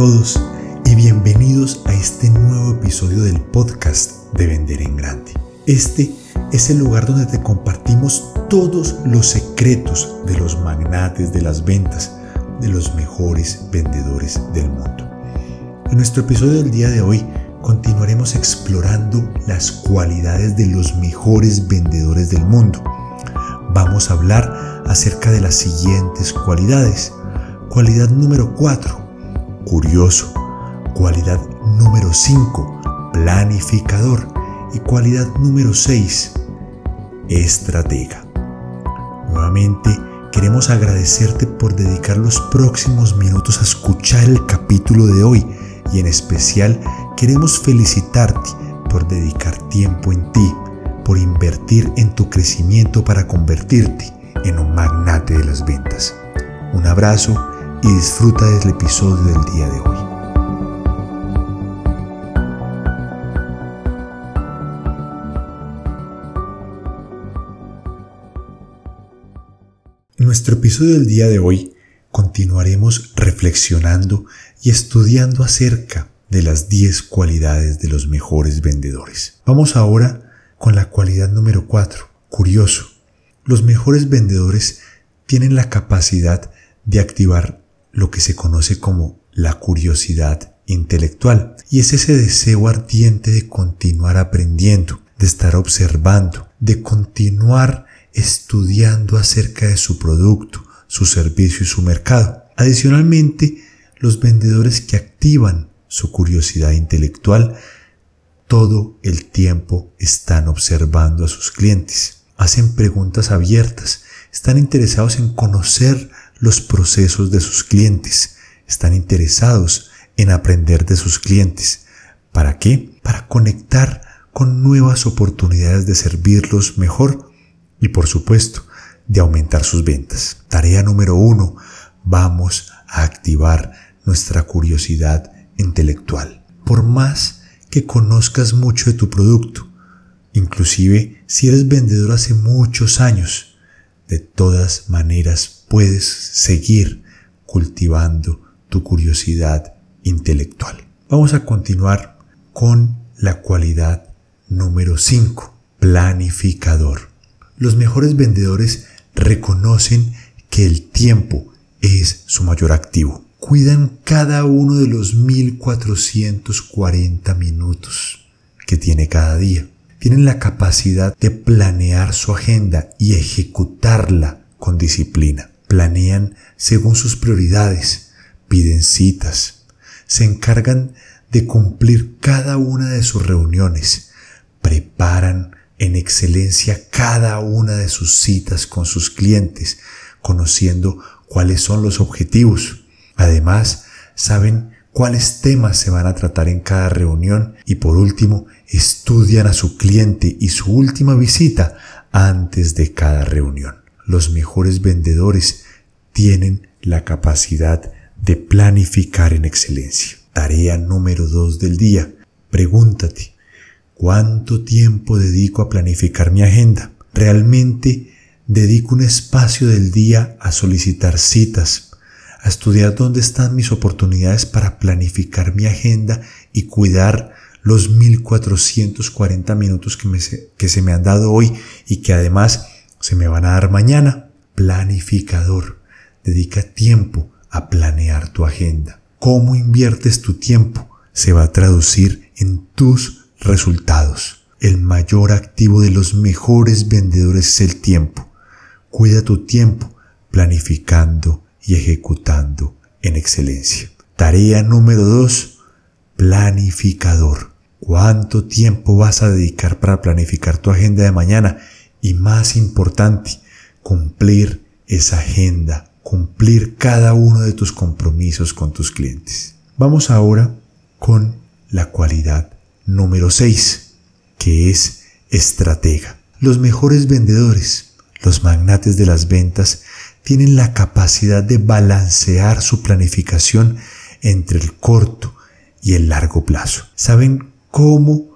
todos y bienvenidos a este nuevo episodio del podcast de Vender en Grande. Este es el lugar donde te compartimos todos los secretos de los magnates de las ventas, de los mejores vendedores del mundo. En nuestro episodio del día de hoy continuaremos explorando las cualidades de los mejores vendedores del mundo. Vamos a hablar acerca de las siguientes cualidades. Cualidad número 4, curioso. Cualidad número 5, planificador. Y cualidad número 6, estratega. Nuevamente, queremos agradecerte por dedicar los próximos minutos a escuchar el capítulo de hoy y en especial queremos felicitarte por dedicar tiempo en ti, por invertir en tu crecimiento para convertirte en un magnate de las ventas. Un abrazo y disfruta del episodio del día de hoy. En nuestro episodio del día de hoy continuaremos reflexionando y estudiando acerca de las 10 cualidades de los mejores vendedores. Vamos ahora con la cualidad número 4, curioso. Los mejores vendedores tienen la capacidad de activar lo que se conoce como la curiosidad intelectual y es ese deseo ardiente de continuar aprendiendo, de estar observando, de continuar estudiando acerca de su producto, su servicio y su mercado. Adicionalmente, los vendedores que activan su curiosidad intelectual todo el tiempo están observando a sus clientes, hacen preguntas abiertas, están interesados en conocer los procesos de sus clientes, están interesados en aprender de sus clientes. ¿Para qué? Para conectar con nuevas oportunidades de servirlos mejor y por supuesto de aumentar sus ventas. Tarea número uno, vamos a activar nuestra curiosidad intelectual. Por más que conozcas mucho de tu producto, inclusive si eres vendedor hace muchos años, de todas maneras puedes seguir cultivando tu curiosidad intelectual. Vamos a continuar con la cualidad número 5, planificador. Los mejores vendedores reconocen que el tiempo es su mayor activo. Cuidan cada uno de los 1440 minutos que tiene cada día. Tienen la capacidad de planear su agenda y ejecutarla con disciplina. Planean según sus prioridades, piden citas, se encargan de cumplir cada una de sus reuniones, preparan en excelencia cada una de sus citas con sus clientes, conociendo cuáles son los objetivos. Además, saben cuáles temas se van a tratar en cada reunión y por último, estudian a su cliente y su última visita antes de cada reunión. Los mejores vendedores tienen la capacidad de planificar en excelencia. Tarea número 2 del día. Pregúntate, ¿Cuánto tiempo dedico a planificar mi agenda? ¿Realmente dedico un espacio del día a solicitar citas, a estudiar dónde están mis oportunidades para planificar mi agenda y cuidar los 1440 minutos que, que se me han dado hoy y que además se me van a dar mañana? Planificador. Dedica tiempo a planear tu agenda. ¿Cómo inviertes tu tiempo? Se va a traducir en tus resultados. El mayor activo de los mejores vendedores es el tiempo. Cuida tu tiempo planificando y ejecutando en excelencia. Tarea número 2. Planificador. ¿Cuánto tiempo vas a dedicar para planificar tu agenda de mañana? Y más importante, cumplir esa agenda, cumplir cada uno de tus compromisos con tus clientes. Vamos ahora con la cualidad número 6, que es estratega. Los mejores vendedores, los magnates de las ventas, tienen la capacidad de balancear su planificación entre el corto y el largo plazo. Saben cómo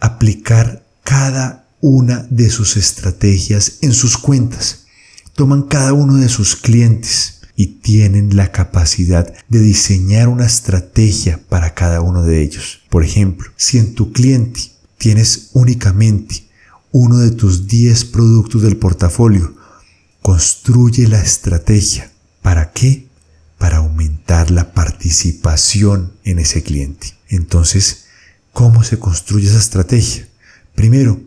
aplicar cada una de sus estrategias en sus cuentas. Toman cada uno de sus clientes y tienen la capacidad de diseñar una estrategia para cada uno de ellos. Por ejemplo, si en tu cliente tienes únicamente uno de tus 10 productos del portafolio, construye la estrategia. ¿Para qué? Para aumentar la participación en ese cliente. Entonces, ¿cómo se construye esa estrategia? Primero,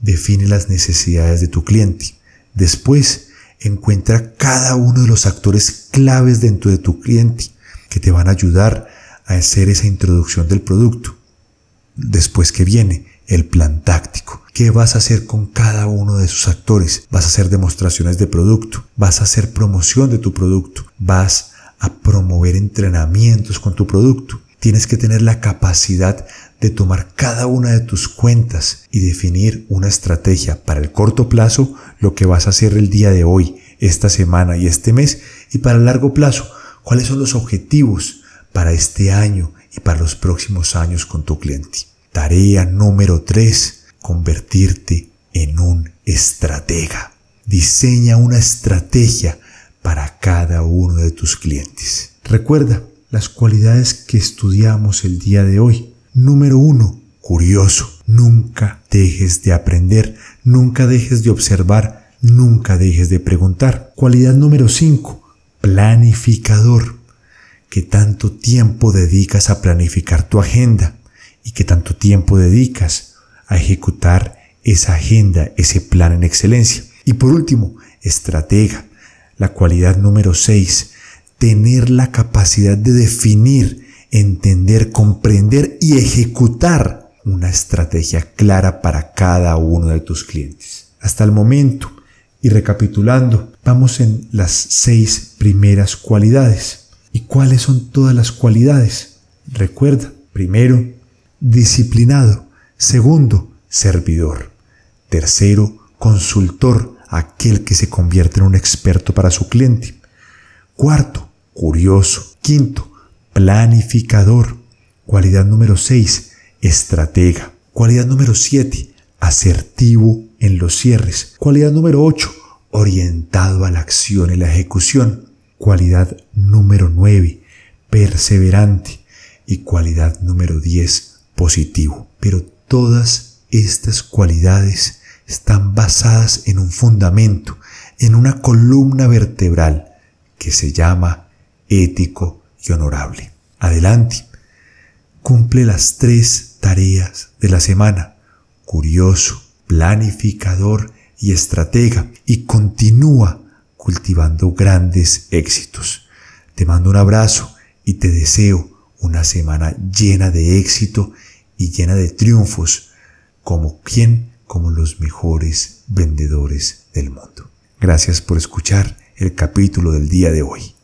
define las necesidades de tu cliente. Después, encuentra cada uno de los actores claves dentro de tu cliente que te van a ayudar a hacer esa introducción del producto. Después que viene el plan táctico. ¿Qué vas a hacer con cada uno de esos actores? ¿Vas a hacer demostraciones de producto? ¿Vas a hacer promoción de tu producto? ¿Vas a promover entrenamientos con tu producto? Tienes que tener la capacidad de tomar cada una de tus cuentas y definir una estrategia para el corto plazo, lo que vas a hacer el día de hoy, esta semana y este mes, y para el largo plazo, cuáles son los objetivos para este año y para los próximos años con tu cliente. Tarea número 3. Convertirte en un estratega. Diseña una estrategia para cada uno de tus clientes. Recuerda las cualidades que estudiamos el día de hoy. Número 1. Curioso. Nunca dejes de aprender, nunca dejes de observar, nunca dejes de preguntar. Cualidad número 5. Planificador. ¿Qué tanto tiempo dedicas a planificar tu agenda? y que tanto tiempo dedicas a ejecutar esa agenda, ese plan en excelencia. Y por último, estratega, la cualidad número 6, tener la capacidad de definir, entender, comprender y ejecutar una estrategia clara para cada uno de tus clientes. Hasta el momento, y recapitulando, vamos en las seis primeras cualidades. ¿Y cuáles son todas las cualidades? Recuerda, primero, disciplinado. Segundo, servidor. Tercero, consultor, aquel que se convierte en un experto para su cliente. Cuarto, curioso. Quinto, planificador. Cualidad número seis, estratega. Cualidad número siete, asertivo en los cierres. Cualidad número ocho, orientado a la acción y la ejecución. Cualidad número nueve, perseverante. Y cualidad número diez, positivo. Pero todas estas cualidades están basadas en un fundamento, en una columna vertebral que se llama ético y honorable. Adelante, cumple las tres tareas de la semana, curioso, planificador y estratega, y continúa cultivando grandes éxitos. Te mando un abrazo y te deseo una semana llena de éxito y llena de triunfos, como quien, como los mejores vendedores del mundo. Gracias por escuchar el capítulo del día de hoy.